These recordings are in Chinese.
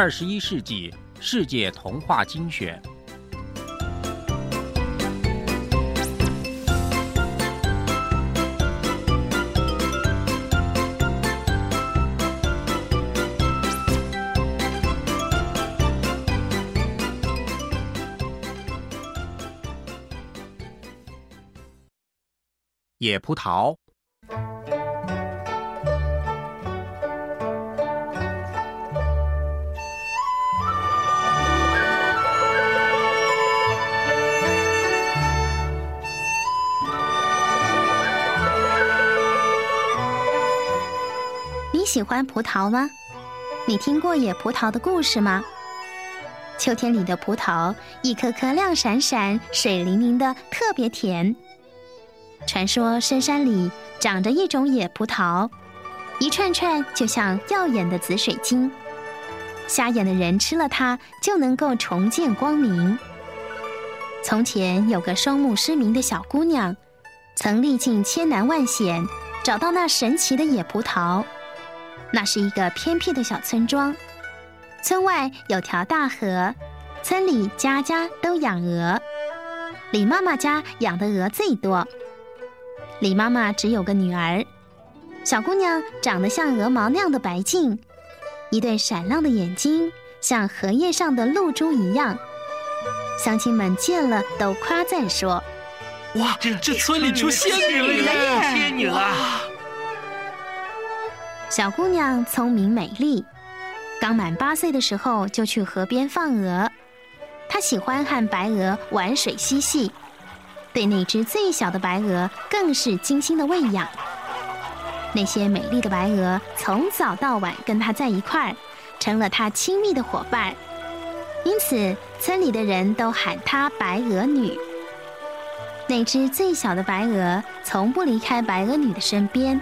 二十一世纪世界童话精选。野葡萄。喜欢葡萄吗？你听过野葡萄的故事吗？秋天里的葡萄，一颗颗亮闪闪、水灵灵的，特别甜。传说深山里长着一种野葡萄，一串串就像耀眼的紫水晶，瞎眼的人吃了它就能够重见光明。从前有个双目失明的小姑娘，曾历尽千难万险，找到那神奇的野葡萄。那是一个偏僻的小村庄，村外有条大河，村里家家都养鹅，李妈妈家养的鹅最多。李妈妈只有个女儿，小姑娘长得像鹅毛那样的白净，一对闪亮的眼睛像荷叶上的露珠一样。乡亲们见了都夸赞说：“哇，这村里出仙女了耶！仙女了！”小姑娘聪明美丽，刚满八岁的时候就去河边放鹅。她喜欢和白鹅玩水嬉戏。对那只最小的白鹅更是精心的喂养。那些美丽的白鹅从早到晚跟她在一块儿，成了她亲密的伙伴。因此，村里的人都喊她白鹅女。那只最小的白鹅从不离开白鹅女的身边，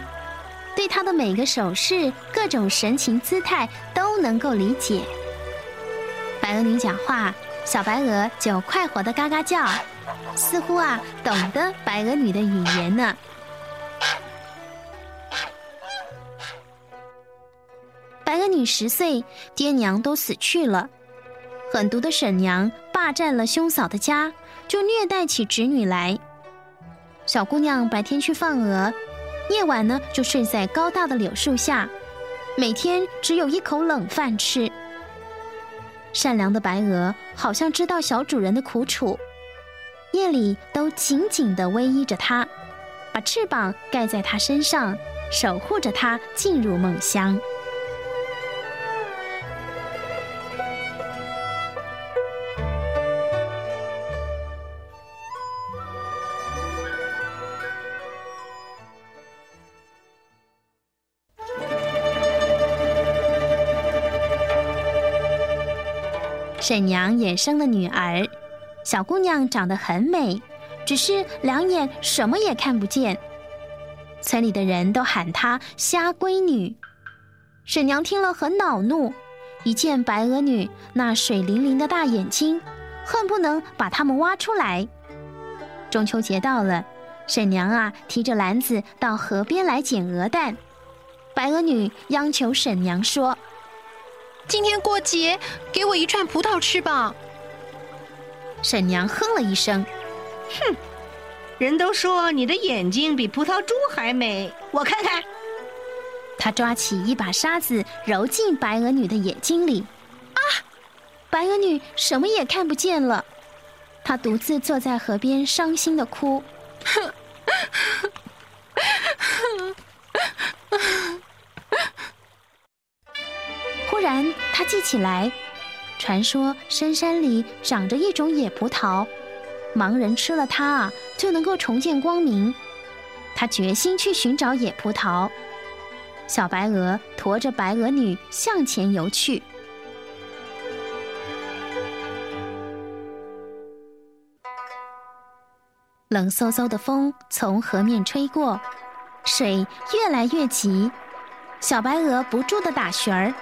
对她的每个手势、各种神情姿态都能够理解。白鹅女讲话，小白鹅就快活的嘎嘎叫。似乎啊，懂得白鹅女的语言呢。白鹅女十岁，爹娘都死去了，狠毒的婶娘霸占了兄嫂的家，就虐待起侄女来。小姑娘白天去放鹅，夜晚呢就睡在高大的柳树下，每天只有一口冷饭吃。善良的白鹅好像知道小主人的苦楚。夜里都紧紧地偎依着它，把翅膀盖在它身上，守护着它进入梦乡。沈娘也生了女儿。小姑娘长得很美，只是两眼什么也看不见。村里的人都喊她“瞎闺女”。婶娘听了很恼怒，一见白鹅女那水灵灵的大眼睛，恨不能把它们挖出来。中秋节到了，婶娘啊提着篮子到河边来捡鹅蛋。白鹅女央求婶娘说：“今天过节，给我一串葡萄吃吧。”婶娘哼了一声：“哼，人都说你的眼睛比葡萄珠还美，我看看。”她抓起一把沙子揉进白鹅女的眼睛里，啊！白鹅女什么也看不见了。她独自坐在河边，伤心的哭。忽他，记起来。传说深山里长着一种野葡萄，盲人吃了它啊，就能够重见光明。他决心去寻找野葡萄。小白鹅驮着白鹅女向前游去。冷飕飕的风从河面吹过，水越来越急，小白鹅不住的打旋儿，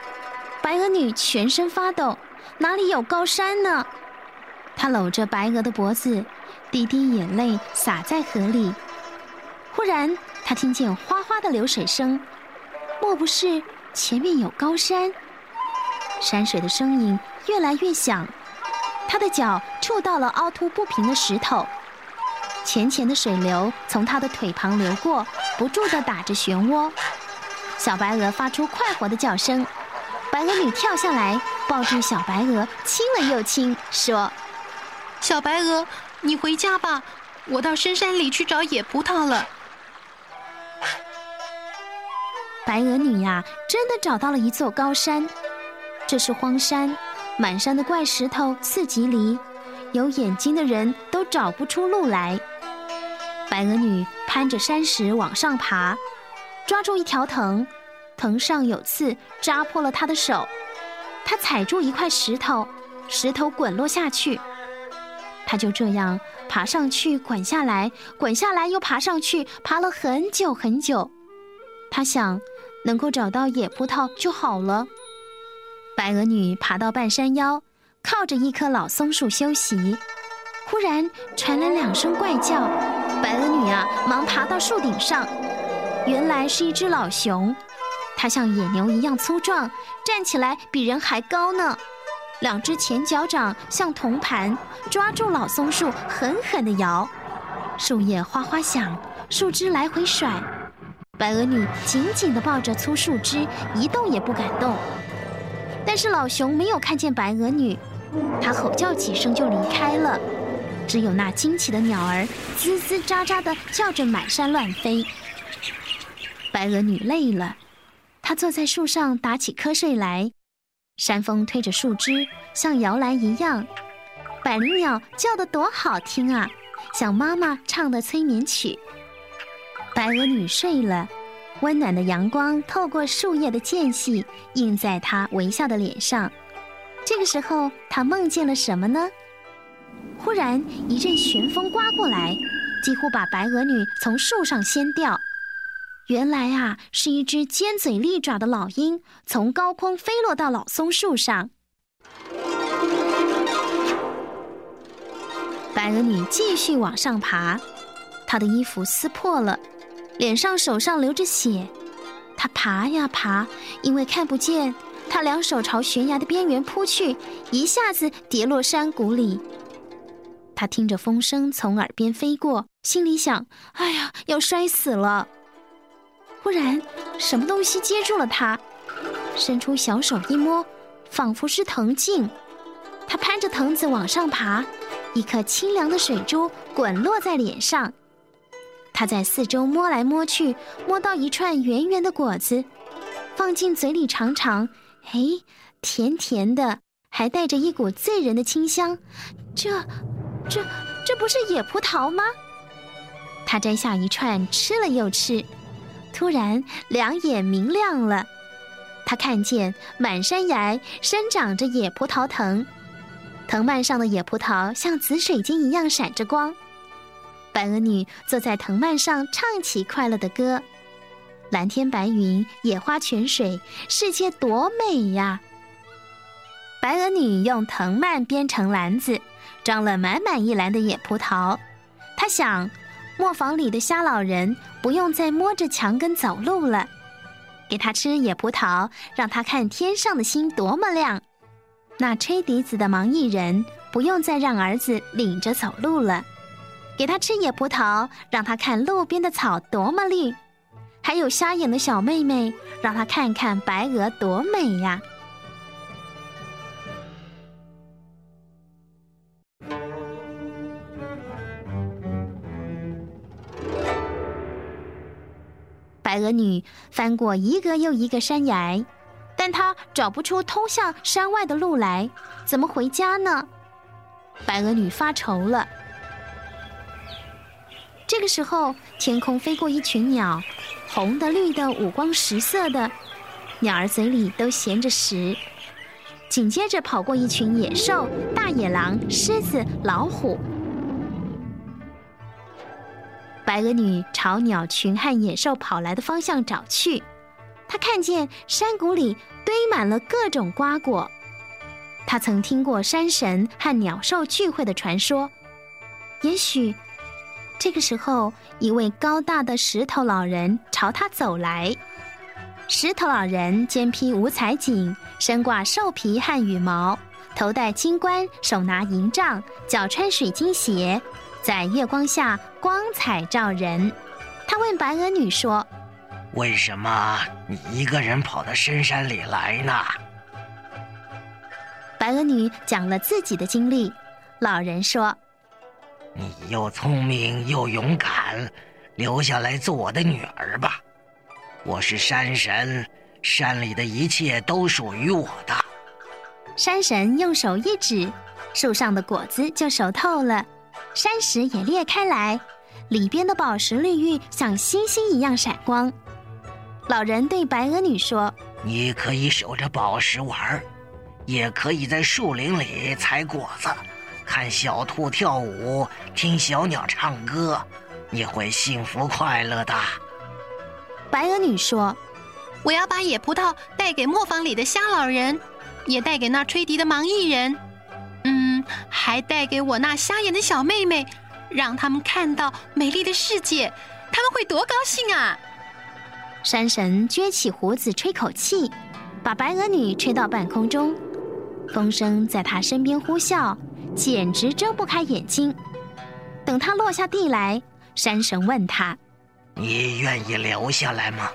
白鹅女全身发抖。哪里有高山呢？她搂着白鹅的脖子，滴滴眼泪洒在河里。忽然，她听见哗哗的流水声，莫不是前面有高山？山水的声音越来越响，她的脚触到了凹凸不平的石头，浅浅的水流从她的腿旁流过，不住地打着漩涡。小白鹅发出快活的叫声，白鹅女跳下来抱住小白鹅，亲了又亲，说：“小白鹅，你回家吧，我到深山里去找野葡萄了。”白鹅女呀，真的找到了一座高山。这是荒山，满山的怪石头刺棘离，有眼睛的人都找不出路来。白鹅女攀着山石往上爬，抓住一条藤，藤上有刺，扎破了他的手。他踩住一块石头，石头滚落下去。他就这样爬上去，滚下来，滚下来又爬上去，爬了很久很久。他想。能够找到野葡萄就好了。白鹅女爬到半山腰，靠着一棵老松树休息。忽然传来两声怪叫，白鹅女啊，忙爬到树顶上。原来是一只老熊，它像野牛一样粗壮，站起来比人还高呢。两只前脚掌像铜盘，抓住老松树，狠狠地摇。树叶哗哗响，树枝来回甩。白鹅女紧紧地抱着粗树枝，一动也不敢动。但是老熊没有看见白鹅女，它吼叫几声就离开了。只有那惊奇的鸟儿吱吱喳喳地叫着，满山乱飞。白鹅女累了，他坐在树上打起瞌睡来。山风推着树枝，像摇篮一样。百灵鸟叫得多好听啊，像妈妈唱的催眠曲。白鹅女睡了，温暖的阳光透过树叶的间隙，映在她微笑的脸上。这个时候，她梦见了什么呢？忽然一阵旋风刮过来，几乎把白鹅女从树上掀掉。原来啊，是一只尖嘴利爪的老鹰从高空飞落到老松树上。白鹅女继续往上爬，她的衣服撕破了。脸上、手上流着血，她爬呀爬，因为看不见，她两手朝悬崖的边缘扑去，一下子跌落山谷里。他听着风声从耳边飞过，心里想：“哎呀，要摔死了！”忽然，什么东西接住了他，伸出小手一摸，仿佛是藤茎。他攀着藤子往上爬，一颗清凉的水珠滚落在脸上。他在四周摸来摸去，摸到一串圆圆的果子，放进嘴里尝尝，哎，甜甜的，还带着一股醉人的清香。这、这、这不是野葡萄吗？他摘下一串吃了又吃，突然两眼明亮了。他看见满山崖生长着野葡萄藤，藤蔓上的野葡萄像紫水晶一样闪着光。白鹅女坐在藤蔓上，唱起快乐的歌。蓝天白云，野花泉水，世界多美呀！白鹅女用藤蔓编成篮子，装了满满一篮的野葡萄。她想，磨坊里的瞎老人不用再摸着墙根走路了，给他吃野葡萄，让他看天上的星多么亮。那吹笛子的盲艺人不用再让儿子领着走路了。给他吃野葡萄，让他看路边的草多么绿；还有瞎眼的小妹妹，让他看看白鹅多美呀！白鹅女翻过一个又一个山崖，但她找不出通向山外的路来，怎么回家呢？白鹅女发愁了。这个时候，天空飞过一群鸟，红的、绿的，五光十色的，鸟儿嘴里都衔着食。紧接着跑过一群野兽，大野狼、狮子、老虎。白鹅女朝鸟群和野兽跑来的方向找去，她看见山谷里堆满了各种瓜果。她曾听过山神和鸟兽聚会的传说，也许。这个时候，一位高大的石头老人朝他走来。石头老人肩披五彩锦，身挂兽皮和羽毛，头戴金冠，手拿银杖，脚穿水晶鞋，在月光下光彩照人。他问白鹅女说：“为什么你一个人跑到深山里来呢？”白鹅女讲了自己的经历。老人说：“你又聪明又勇敢，留下来做我的女儿吧。我是山神，山里的一切都属于我的。”山神用手一指，树上的果子就熟透了，山石也裂开来，里边的宝石绿玉像星星一样闪光。老人对白鹅女说：“你可以守着宝石玩，也可以在树林里采果子。”看小兔跳舞，听小鸟唱歌，你会幸福快乐的。白鹅女说：“我要把野葡萄带给磨坊里的瞎老人，也带给那吹笛的盲艺人，嗯，还带给我那瞎眼的小妹妹，让他们看到美丽的世界，他们会多高兴啊！”山神撅起胡子吹口气，把白鹅女吹到半空中，风声在她身边呼啸。简直睁不开眼睛。等他落下地来，山神问他：“你愿意留下来吗？”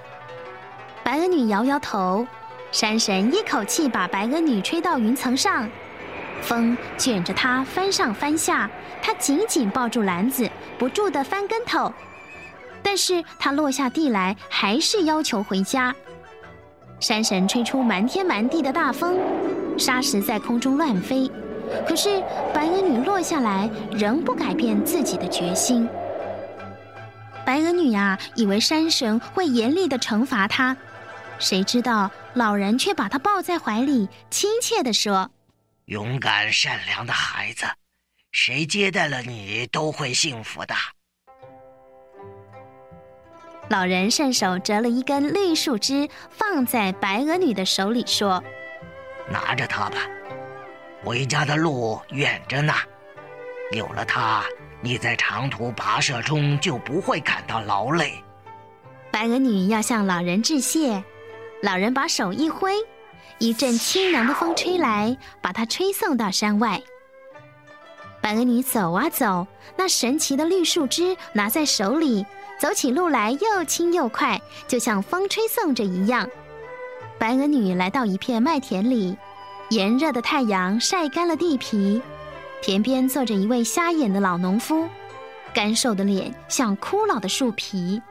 白鹅女摇摇头。山神一口气把白鹅女吹到云层上，风卷着它翻上翻下，它紧紧抱住篮子，不住的翻跟头。但是它落下地来，还是要求回家。山神吹出满天满地的大风，沙石在空中乱飞。可是白鹅女落下来，仍不改变自己的决心。白鹅女呀，以为山神会严厉的惩罚她，谁知道老人却把她抱在怀里，亲切的说：“勇敢善良的孩子，谁接待了你都会幸福的。”老人顺手折了一根绿树枝，放在白鹅女的手里，说：“拿着它吧。”回家的路远着呢，有了它，你在长途跋涉中就不会感到劳累。白鹅女要向老人致谢，老人把手一挥，一阵清凉的风吹来，把它吹送到山外。白鹅女走啊走，那神奇的绿树枝拿在手里，走起路来又轻又快，就像风吹送着一样。白鹅女来到一片麦田里。炎热的太阳晒干了地皮，田边坐着一位瞎眼的老农夫，干瘦的脸像枯老的树皮。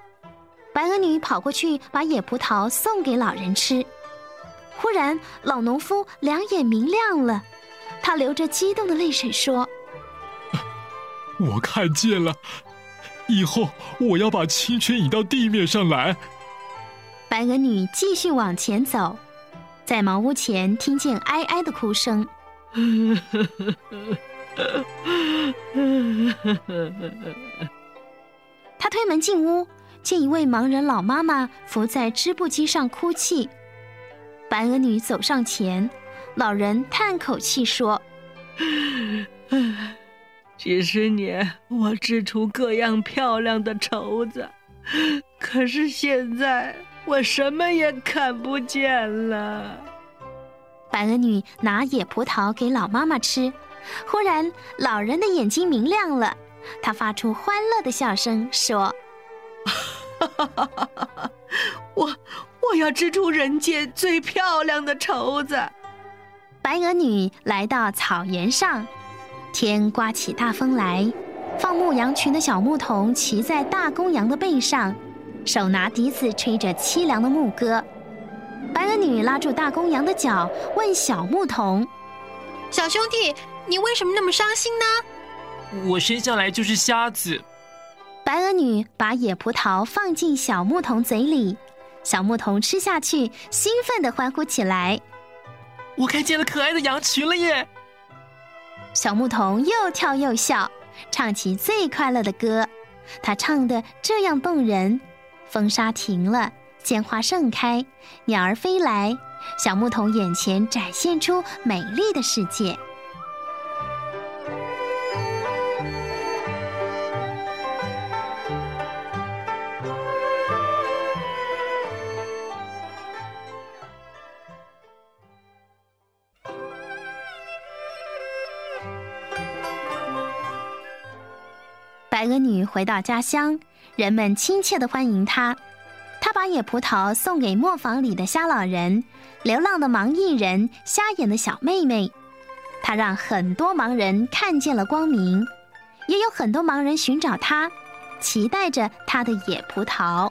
白鹅女跑过去把野葡萄送给老人吃。忽然，老农夫两眼明亮了，他流着激动的泪水说：“我看见了，以后我要把清泉引到地面上来。”白鹅女继续往前走。在茅屋前听见哀哀的哭声，他推门进屋，见一位盲人老妈妈伏在织布机上哭泣。白鹅女走上前，老人叹口气说：“几十年我织出各样漂亮的绸子，可是现在……”我什么也看不见了。白鹅女拿野葡萄给老妈妈吃，忽然老人的眼睛明亮了，他发出欢乐的笑声，说：“我我要织出人间最漂亮的绸子。”白鹅女来到草原上，天刮起大风来，放牧羊群的小牧童骑在大公羊的背上。手拿笛子，吹着凄凉的牧歌。白鹅女拉住大公羊的脚，问小牧童：“小兄弟，你为什么那么伤心呢？”“我生下来就是瞎子。”白鹅女把野葡萄放进小牧童嘴里，小牧童吃下去，兴奋地欢呼起来：“我看见了可爱的羊群了耶！”小牧童又跳又笑，唱起最快乐的歌。他唱的这样动人。风沙停了，鲜花盛开，鸟儿飞来，小牧童眼前展现出美丽的世界。白鹅女回到家乡，人们亲切地欢迎她。她把野葡萄送给磨坊里的瞎老人、流浪的盲艺人、瞎眼的小妹妹。她让很多盲人看见了光明，也有很多盲人寻找她，期待着她的野葡萄。